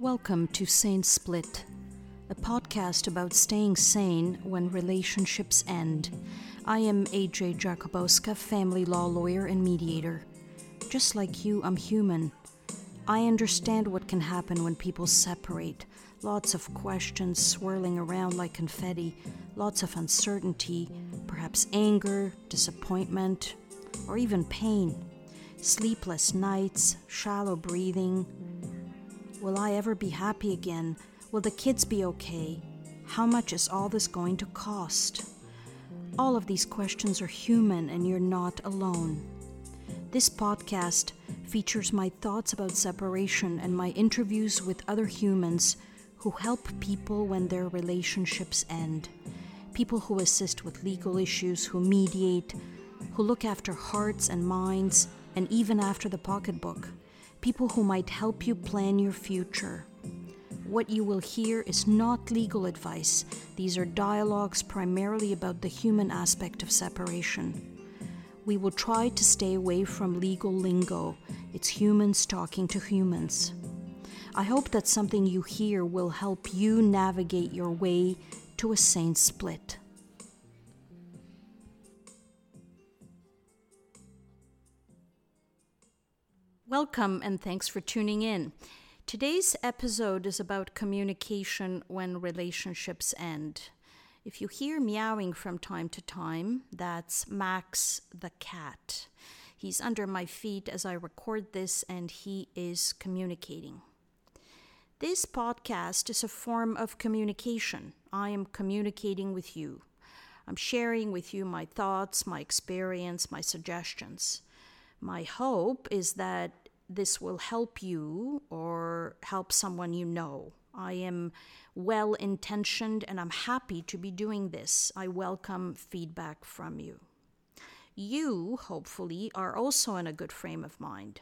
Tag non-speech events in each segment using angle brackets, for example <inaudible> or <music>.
Welcome to Sane Split, a podcast about staying sane when relationships end. I am AJ Jakubowska, family law lawyer and mediator. Just like you, I'm human. I understand what can happen when people separate. Lots of questions swirling around like confetti, lots of uncertainty, perhaps anger, disappointment, or even pain. Sleepless nights, shallow breathing. Will I ever be happy again? Will the kids be okay? How much is all this going to cost? All of these questions are human, and you're not alone. This podcast features my thoughts about separation and my interviews with other humans who help people when their relationships end. People who assist with legal issues, who mediate, who look after hearts and minds, and even after the pocketbook. People who might help you plan your future. What you will hear is not legal advice. These are dialogues primarily about the human aspect of separation. We will try to stay away from legal lingo. It's humans talking to humans. I hope that something you hear will help you navigate your way to a sane split. Welcome and thanks for tuning in. Today's episode is about communication when relationships end. If you hear meowing from time to time, that's Max the cat. He's under my feet as I record this and he is communicating. This podcast is a form of communication. I am communicating with you. I'm sharing with you my thoughts, my experience, my suggestions. My hope is that this will help you or help someone you know. I am well intentioned and I'm happy to be doing this. I welcome feedback from you. You, hopefully, are also in a good frame of mind.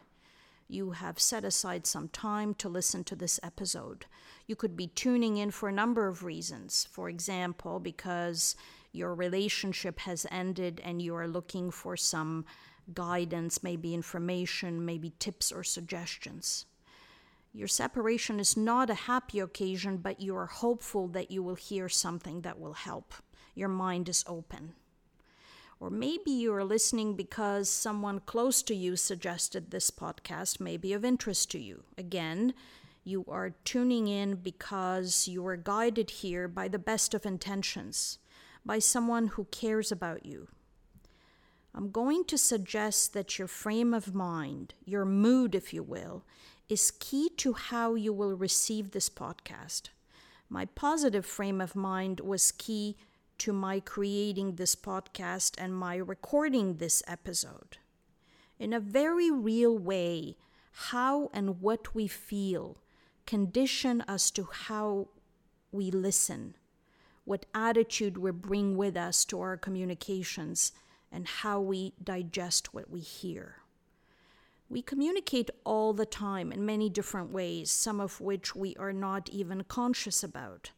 You have set aside some time to listen to this episode. You could be tuning in for a number of reasons. For example, because your relationship has ended and you are looking for some guidance, maybe information, maybe tips or suggestions. Your separation is not a happy occasion, but you are hopeful that you will hear something that will help. Your mind is open. Or maybe you are listening because someone close to you suggested this podcast may be of interest to you. Again, you are tuning in because you are guided here by the best of intentions, by someone who cares about you. I'm going to suggest that your frame of mind, your mood, if you will, is key to how you will receive this podcast. My positive frame of mind was key to my creating this podcast and my recording this episode. In a very real way, how and what we feel condition us to how we listen, what attitude we bring with us to our communications, and how we digest what we hear. We communicate all the time in many different ways, some of which we are not even conscious about.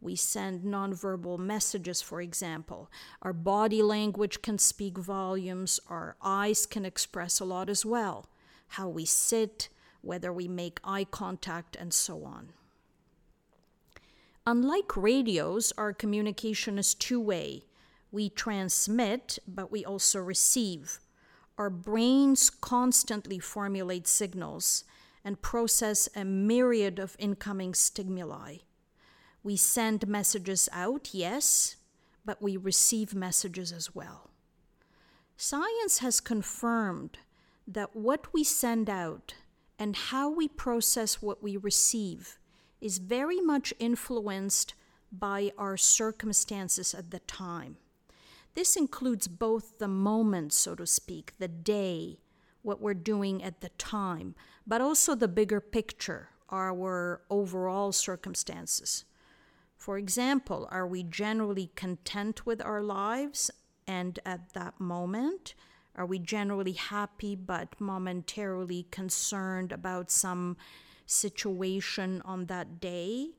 We send nonverbal messages, for example. Our body language can speak volumes, our eyes can express a lot as well. How we sit, whether we make eye contact, and so on. Unlike radios, our communication is two way. We transmit, but we also receive our brains constantly formulate signals and process a myriad of incoming stimuli. We send messages out, yes, but we receive messages as well. Science has confirmed that what we send out and how we process what we receive is very much influenced by our circumstances at the time. This includes both the moment, so to speak, the day, what we're doing at the time, but also the bigger picture, our overall circumstances. For example, are we generally content with our lives and at that moment? Are we generally happy but momentarily concerned about some situation on that day?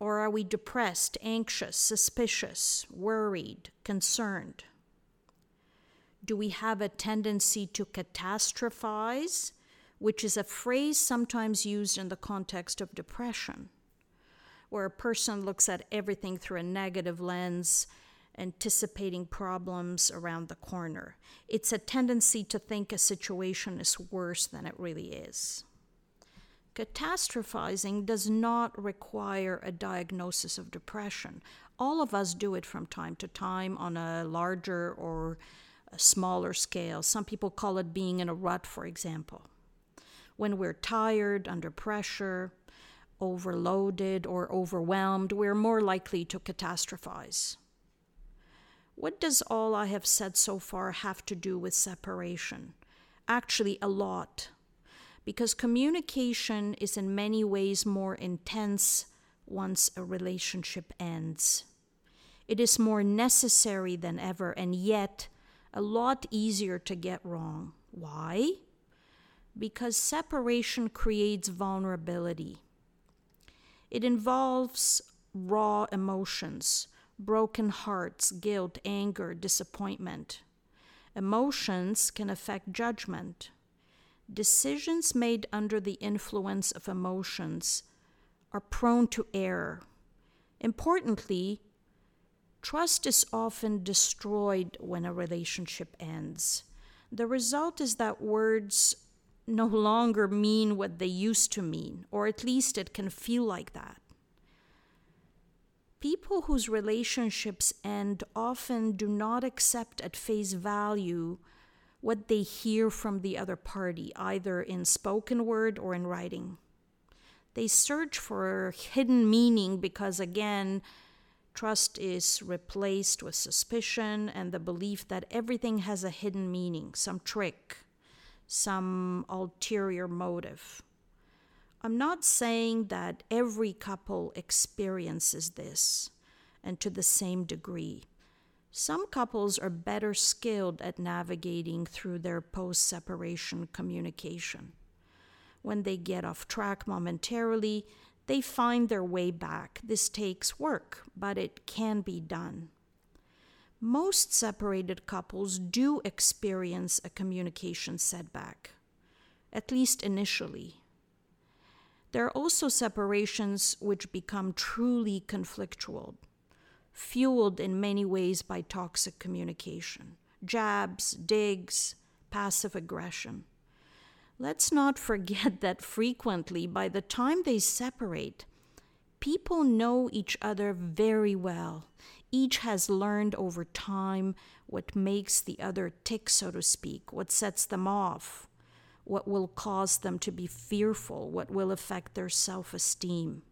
Or are we depressed, anxious, suspicious, worried, concerned? Do we have a tendency to catastrophize which is a phrase sometimes used in the context of depression, where a person looks at everything through a negative lens, anticipating problems around the corner. It's a tendency to think a situation is worse than it really is. Catastrophizing does not require a diagnosis of depression. All of us do it from time to time on a larger or a smaller scale. Some people call it being in a rut, for example. When we're tired, under pressure, overloaded, or overwhelmed, we're more likely to catastrophize. What does all I have said so far have to do with separation? Actually, a lot because communication is in many ways more intense once a relationship ends. It is more necessary than ever, and yet a lot easier to get wrong. Why? Because separation creates vulnerability. It involves raw emotions, broken hearts, guilt, anger, disappointment. Emotions can affect judgment decisions made under the influence of emotions are prone to error. Importantly, trust is often destroyed when a relationship ends. The result is that words no longer mean what they used to mean, or at least it can feel like that. People whose relationships end often do not accept at face value what they hear from the other party, either in spoken word or in writing. They search for hidden meaning because, again, trust is replaced with suspicion and the belief that everything has a hidden meaning, some trick, some ulterior motive. I'm not saying that every couple experiences this and to the same degree. Some couples are better skilled at navigating through their post separation communication. When they get off track momentarily, they find their way back. This takes work, but it can be done. Most separated couples do experience a communication setback, at least initially. There are also separations which become truly conflictual fueled in many ways by toxic communication jabs, digs, passive aggression. Let's not forget <laughs> that frequently, by the time they separate, people know each other very well. Each has learned over time what makes the other tick, so to speak, what sets them off, what will cause them to be fearful, what will affect their self esteem.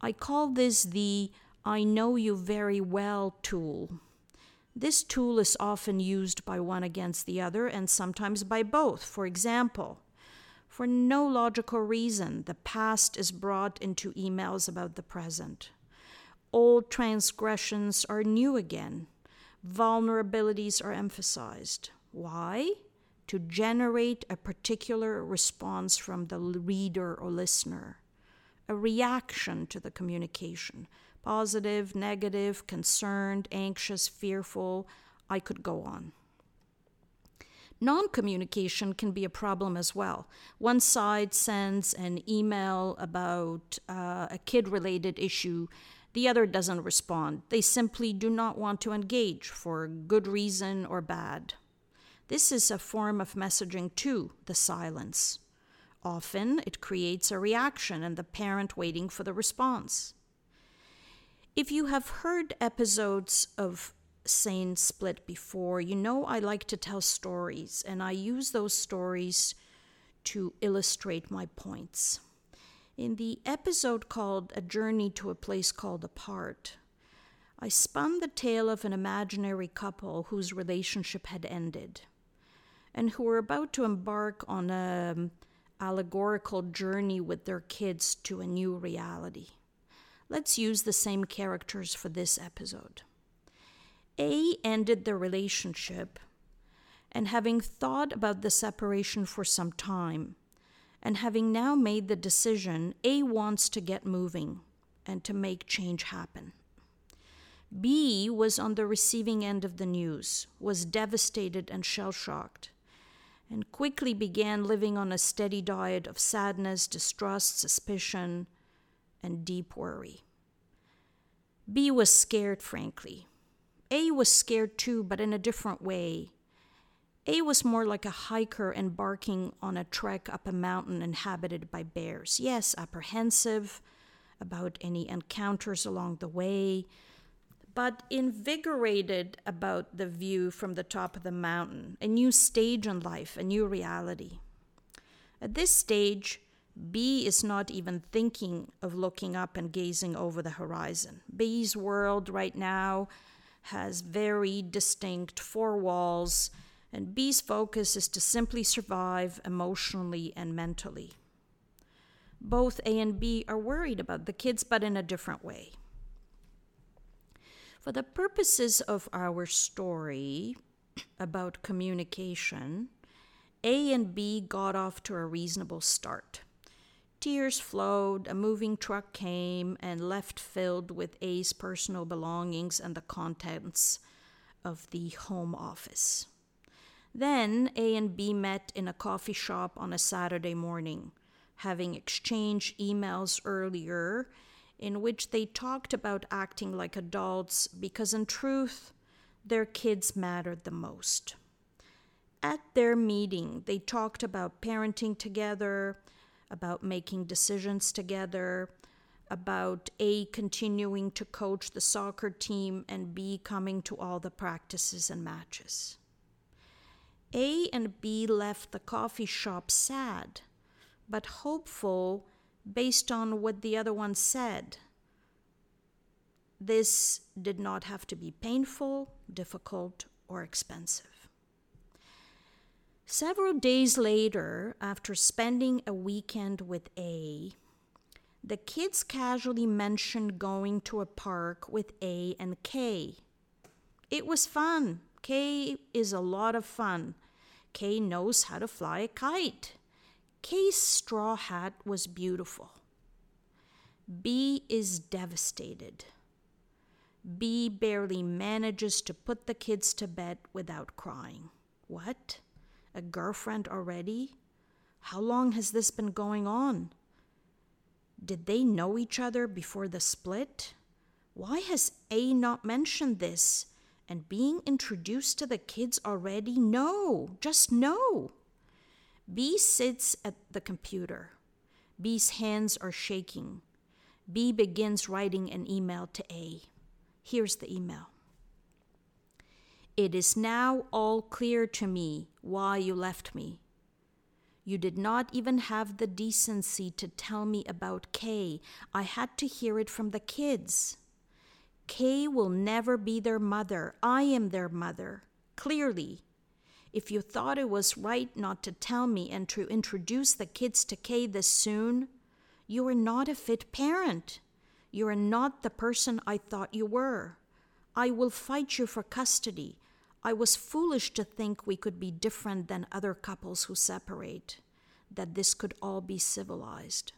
I call this the I know you very well tool. This tool is often used by one against the other and sometimes by both. For example, for no logical reason, the past is brought into emails about the present. Old transgressions are new again. Vulnerabilities are emphasized. Why? To generate a particular response from the reader or listener, a reaction to the communication positive, negative, concerned, anxious, fearful. I could go on. Non communication can be a problem as well. One side sends an email about uh, a kid related issue, the other doesn't respond. They simply do not want to engage for good reason or bad. This is a form of messaging too, the silence. Often it creates a reaction and the parent waiting for the response. If you have heard episodes of Sane Split before, you know I like to tell stories, and I use those stories to illustrate my points. In the episode called A Journey to a Place Called Apart, I spun the tale of an imaginary couple whose relationship had ended and who were about to embark on an allegorical journey with their kids to a new reality. Let's use the same characters for this episode. A ended the relationship, and having thought about the separation for some time, and having now made the decision, A wants to get moving and to make change happen. B was on the receiving end of the news, was devastated and shell shocked, and quickly began living on a steady diet of sadness, distrust, suspicion, and deep worry. B was scared, frankly. A was scared too, but in a different way. A was more like a hiker embarking on a trek up a mountain inhabited by bears. Yes, apprehensive about any encounters along the way, but invigorated about the view from the top of the mountain, a new stage in life, a new reality. At this stage, B is not even thinking of looking up and gazing over the horizon. B's world right now has very distinct four walls, and B's focus is to simply survive emotionally and mentally. Both A and B are worried about the kids, but in a different way. For the purposes of our story about communication, A and B got off to a reasonable start. Tears flowed, a moving truck came and left filled with A's personal belongings and the contents of the home office. Then A and B met in a coffee shop on a Saturday morning, having exchanged emails earlier in which they talked about acting like adults because, in truth, their kids mattered the most. At their meeting, they talked about parenting together about making decisions together, about A, continuing to coach the soccer team, and B, coming to all the practices and matches. A and B left the coffee shop sad, but hopeful based on what the other one said. This did not have to be painful, difficult, or expensive. Several days later, after spending a weekend with A, the kids casually mentioned going to a park with A and K. It was fun. K is a lot of fun. K knows how to fly a kite. K's straw hat was beautiful. B is devastated. B barely manages to put the kids to bed without crying. What? A girlfriend already? How long has this been going on? Did they know each other before the split? Why has A not mentioned this? And being introduced to the kids already? No, just no. B sits at the computer. B's hands are shaking. B begins writing an email to A. Here's the email. It is now all clear to me why you left me. You did not even have the decency to tell me about Kay. I had to hear it from the kids. Kay will never be their mother. I am their mother. Clearly. If you thought it was right not to tell me and to introduce the kids to Kay this soon, you are not a fit parent. You are not the person I thought you were. I will fight you for custody. I was foolish to think we could be different than other couples who separate, that this could all be civilized.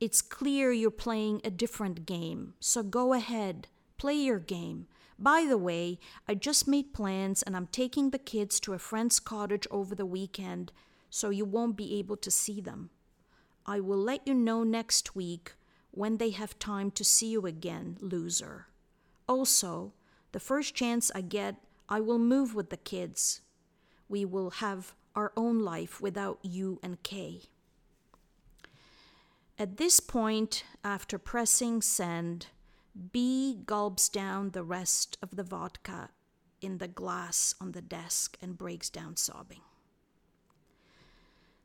It's clear you're playing a different game, so go ahead, play your game. By the way, I just made plans and I'm taking the kids to a friend's cottage over the weekend, so you won't be able to see them. I will let you know next week when they have time to see you again, loser. Also, the first chance I get, I will move with the kids. We will have our own life without you and Kay. At this point, after pressing send, B gulps down the rest of the vodka in the glass on the desk and breaks down sobbing.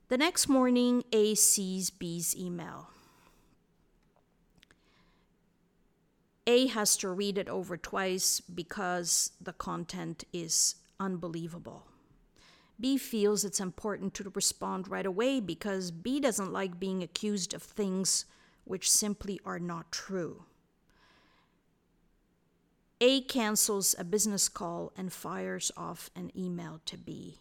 The next morning, A sees B's email. A has to read it over twice because the content is unbelievable. B feels it's important to respond right away because B doesn't like being accused of things which simply are not true. A cancels a business call and fires off an email to B.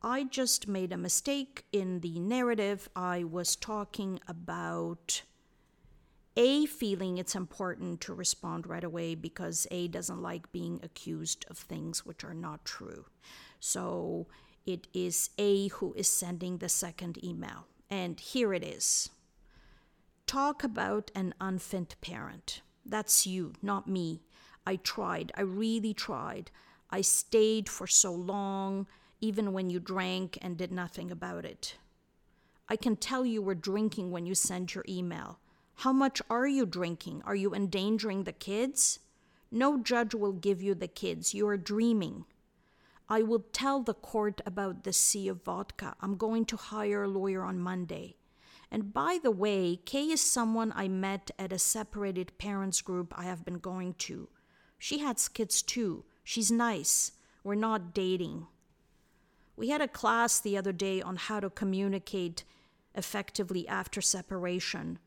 I just made a mistake in the narrative. I was talking about A feeling it's important to respond right away because A doesn't like being accused of things which are not true. So it is A who is sending the second email. And here it is Talk about an unfit parent. That's you, not me. I tried. I really tried. I stayed for so long, even when you drank and did nothing about it. I can tell you were drinking when you sent your email. How much are you drinking? Are you endangering the kids? No judge will give you the kids. You are dreaming. I will tell the court about the sea of vodka. I'm going to hire a lawyer on Monday. And by the way, Kay is someone I met at a separated parents group I have been going to. She has kids too. She's nice. We're not dating. We had a class the other day on how to communicate effectively after separation.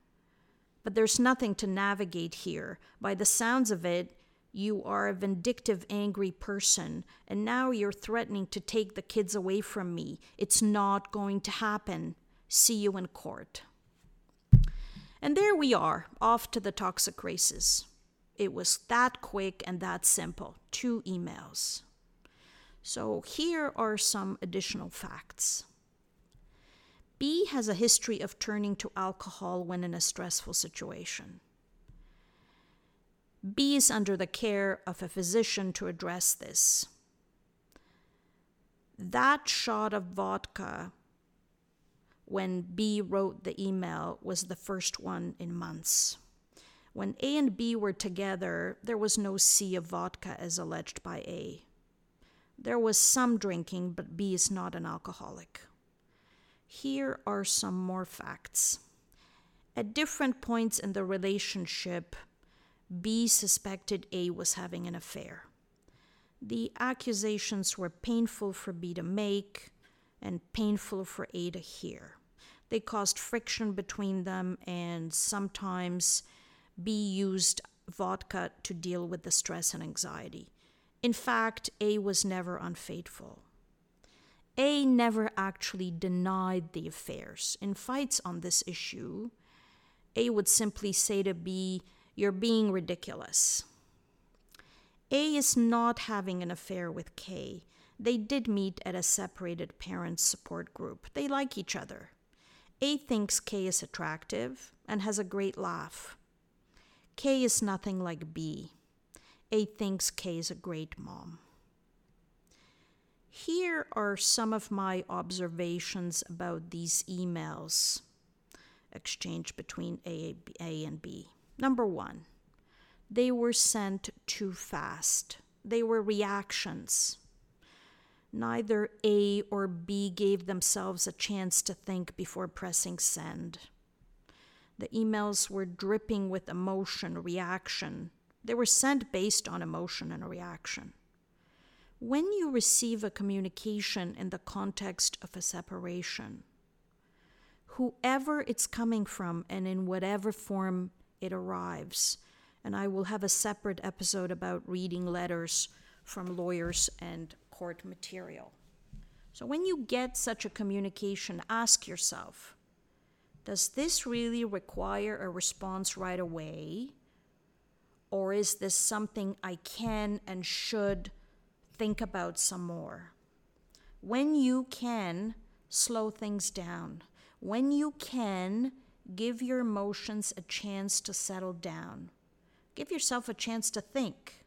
But there's nothing to navigate here. By the sounds of it, you are a vindictive, angry person, and now you're threatening to take the kids away from me. It's not going to happen. See you in court. And there we are, off to the toxic races. It was that quick and that simple two emails. So here are some additional facts. B has a history of turning to alcohol when in a stressful situation. B is under the care of a physician to address this. That shot of vodka when B wrote the email was the first one in months. When A and B were together, there was no sea of vodka as alleged by A. There was some drinking, but B is not an alcoholic. Here are some more facts. At different points in the relationship, B suspected A was having an affair. The accusations were painful for B to make and painful for A to hear. They caused friction between them, and sometimes B used vodka to deal with the stress and anxiety. In fact, A was never unfaithful. A never actually denied the affairs. In fights on this issue, A would simply say to B, You're being ridiculous. A is not having an affair with K. They did meet at a separated parents support group. They like each other. A thinks K is attractive and has a great laugh. K is nothing like B. A thinks K is a great mom. Here are some of my observations about these emails exchanged between A, A and B. Number one, they were sent too fast. They were reactions. Neither A or B gave themselves a chance to think before pressing send. The emails were dripping with emotion, reaction. They were sent based on emotion and reaction when you receive a communication in the context of a separation, whoever it's coming from and in whatever form it arrives, and I will have a separate episode about reading letters from lawyers and court material. So, when you get such a communication, ask yourself Does this really require a response right away? Or is this something I can and should? Think about some more. When you can, slow things down. When you can, give your emotions a chance to settle down. Give yourself a chance to think.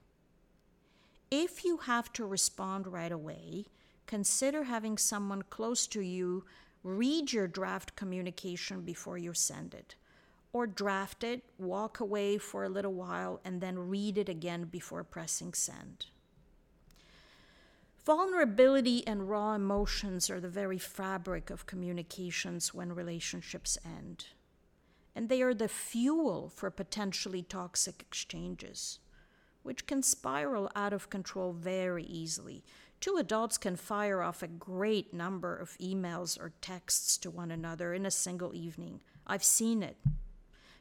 If you have to respond right away, consider having someone close to you read your draft communication before you send it. Or draft it, walk away for a little while, and then read it again before pressing send. Vulnerability and raw emotions are the very fabric of communications when relationships end. And they are the fuel for potentially toxic exchanges, which can spiral out of control very easily. Two adults can fire off a great number of emails or texts to one another in a single evening. I've seen it.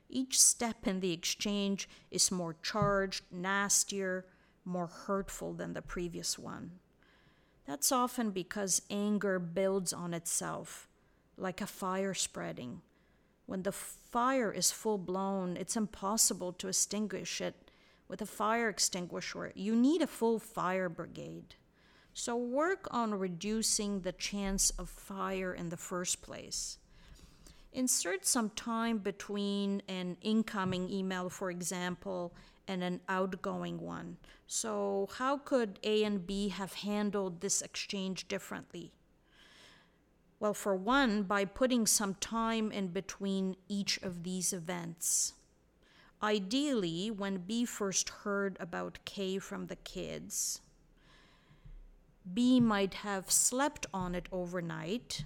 Each step in the exchange is more charged, nastier, more hurtful than the previous one. That's often because anger builds on itself, like a fire spreading. When the fire is full blown, it's impossible to extinguish it with a fire extinguisher. You need a full fire brigade. So work on reducing the chance of fire in the first place. Insert some time between an incoming email, for example, and an outgoing one. So, how could A and B have handled this exchange differently? Well, for one, by putting some time in between each of these events. Ideally, when B first heard about K from the kids, B might have slept on it overnight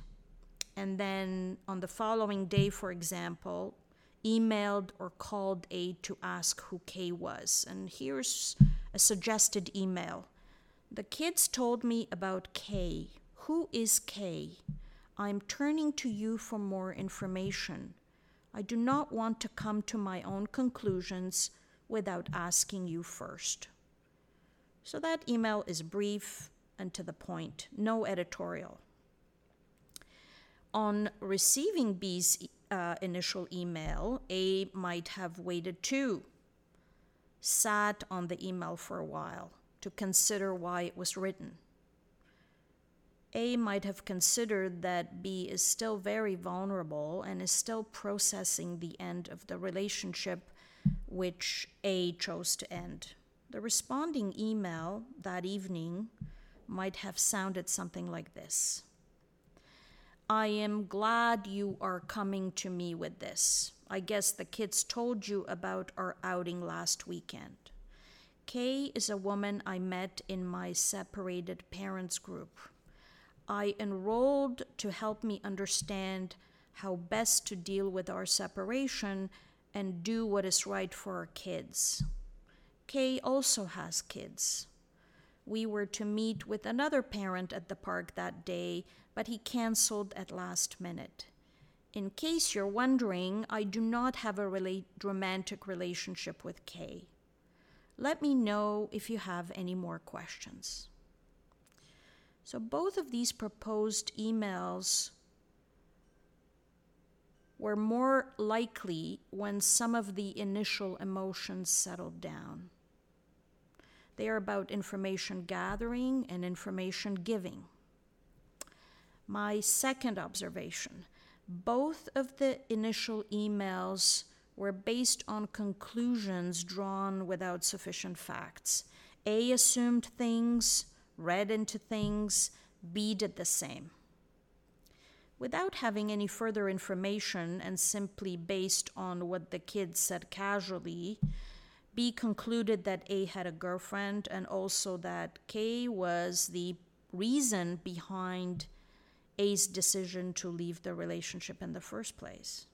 and then on the following day, for example, emailed or called A to ask who K was. And here's a suggested email. The kids told me about K. Who is K? I'm turning to you for more information. I do not want to come to my own conclusions without asking you first. So that email is brief and to the point, no editorial. On receiving B's uh, initial email, A might have waited too, sat on the email for a while to consider why it was written. A might have considered that B is still very vulnerable and is still processing the end of the relationship which A chose to end. The responding email that evening might have sounded something like this I am glad you are coming to me with this. I guess the kids told you about our outing last weekend. Kay is a woman I met in my separated parents group. I enrolled to help me understand how best to deal with our separation and do what is right for our kids. Kay also has kids. We were to meet with another parent at the park that day, but he canceled at last minute. In case you're wondering, I do not have a rela- romantic relationship with Kay. Let me know if you have any more questions. So, both of these proposed emails were more likely when some of the initial emotions settled down. They are about information gathering and information giving. My second observation both of the initial emails were based on conclusions drawn without sufficient facts. A assumed things, read into things, B did the same. Without having any further information and simply based on what the kids said casually, B concluded that A had a girlfriend and also that K was the reason behind A's decision to leave the relationship in the first place.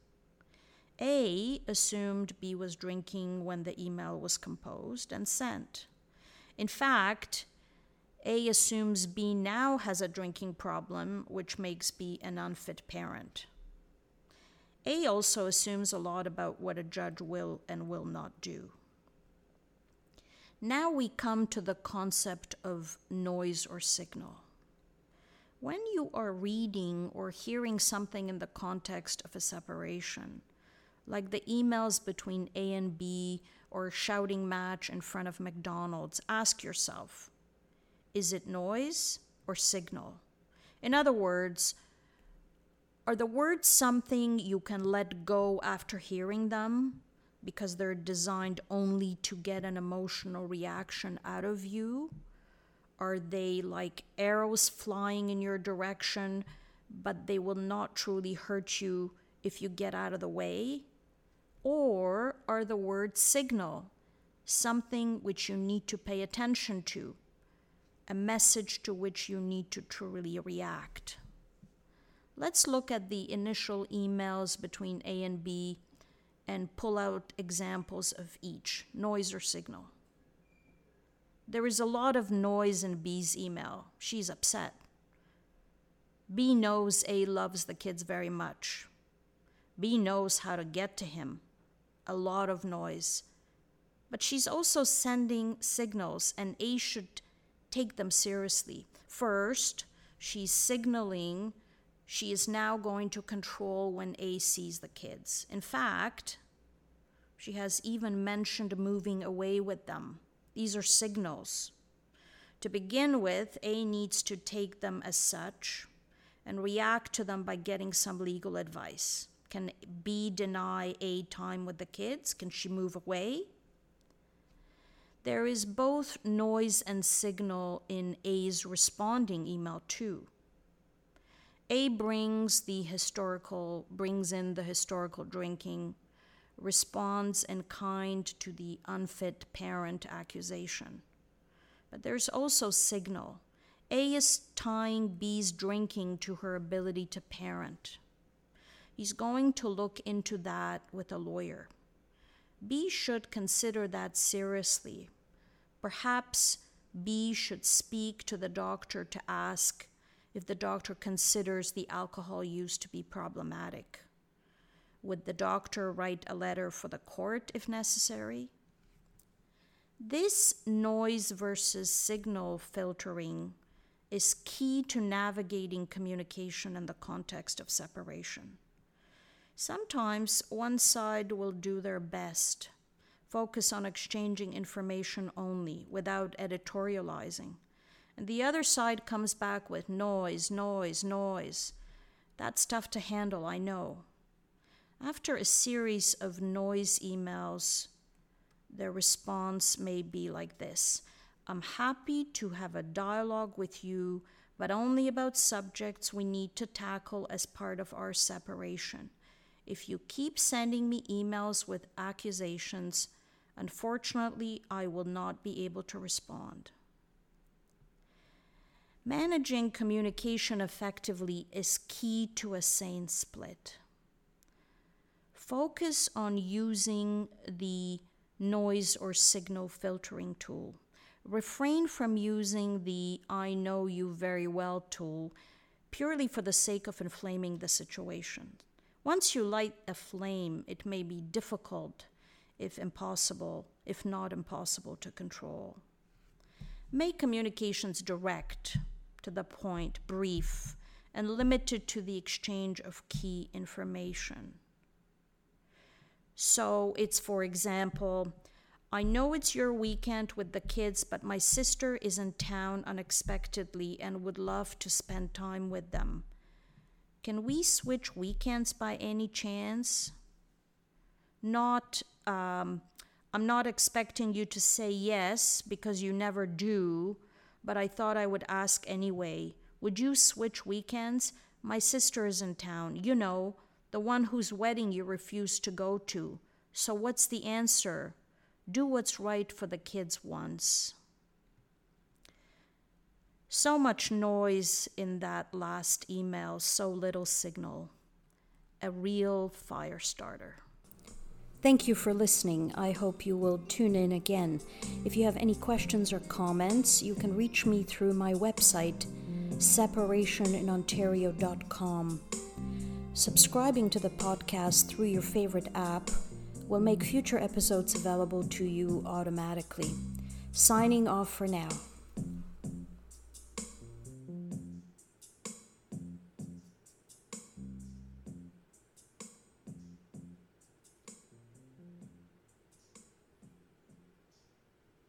A assumed B was drinking when the email was composed and sent. In fact, a assumes B now has a drinking problem, which makes B an unfit parent. A also assumes a lot about what a judge will and will not do. Now we come to the concept of noise or signal. When you are reading or hearing something in the context of a separation, like the emails between A and B or a shouting match in front of McDonald's, ask yourself is it noise or signal? In other words, are the words something you can let go after hearing them because they're designed only to get an emotional reaction out of you? Are they like arrows flying in your direction, but they will not truly hurt you if you get out of the way? Or are the words signal, something which you need to pay attention to? a message to which you need to truly react. Let's look at the initial emails between A and B and pull out examples of each noise or signal. There is a lot of noise in B's email. She's upset. B knows A loves the kids very much. B knows how to get to him. A lot of noise. But she's also sending signals, and A should take them seriously. First, she's signaling she is now going to control when A sees the kids. In fact, she has even mentioned moving away with them. These are signals. To begin with, A needs to take them as such and react to them by getting some legal advice. Can B deny A time with the kids? Can she move away? There is both noise and signal in A's responding email, too. A brings the historical, brings in the historical drinking, responds in kind to the unfit parent accusation. But there's also signal. A is tying B's drinking to her ability to parent. He's going to look into that with a lawyer. B should consider that seriously. Perhaps B should speak to the doctor to ask if the doctor considers the alcohol use to be problematic. Would the doctor write a letter for the court if necessary? This noise versus signal filtering is key to navigating communication in the context of separation. Sometimes one side will do their best, focus on exchanging information only without editorializing and the other side comes back with noise, noise, noise. That's tough to handle, I know. After a series of noise emails, their response may be like this I'm happy to have a dialogue with you, but only about subjects we need to tackle as part of our separation. If you keep sending me emails with accusations, unfortunately, I will not be able to respond. Managing communication effectively is key to a sane split. Focus on using the noise or signal filtering tool. Refrain from using the I know you very well tool purely for the sake of inflaming the situation. Once you light a flame, it may be difficult, if impossible, if not impossible, to control. Make communications direct to the point, brief, and limited to the exchange of key information. So it's, for example, I know it's your weekend with the kids, but my sister is in town unexpectedly and would love to spend time with them. Can we switch weekends by any chance? Not, um, I'm not expecting you to say yes because you never do, but I thought I would ask anyway. Would you switch weekends? My sister is in town, you know, the one whose wedding you refused to go to. So what's the answer? Do what's right for the kids once. So much noise in that last email, so little signal. A real fire starter. Thank you for listening. I hope you will tune in again. If you have any questions or comments, you can reach me through my website, separationinontario.com. Subscribing to the podcast through your favorite app will make future episodes available to you automatically. Signing off for now.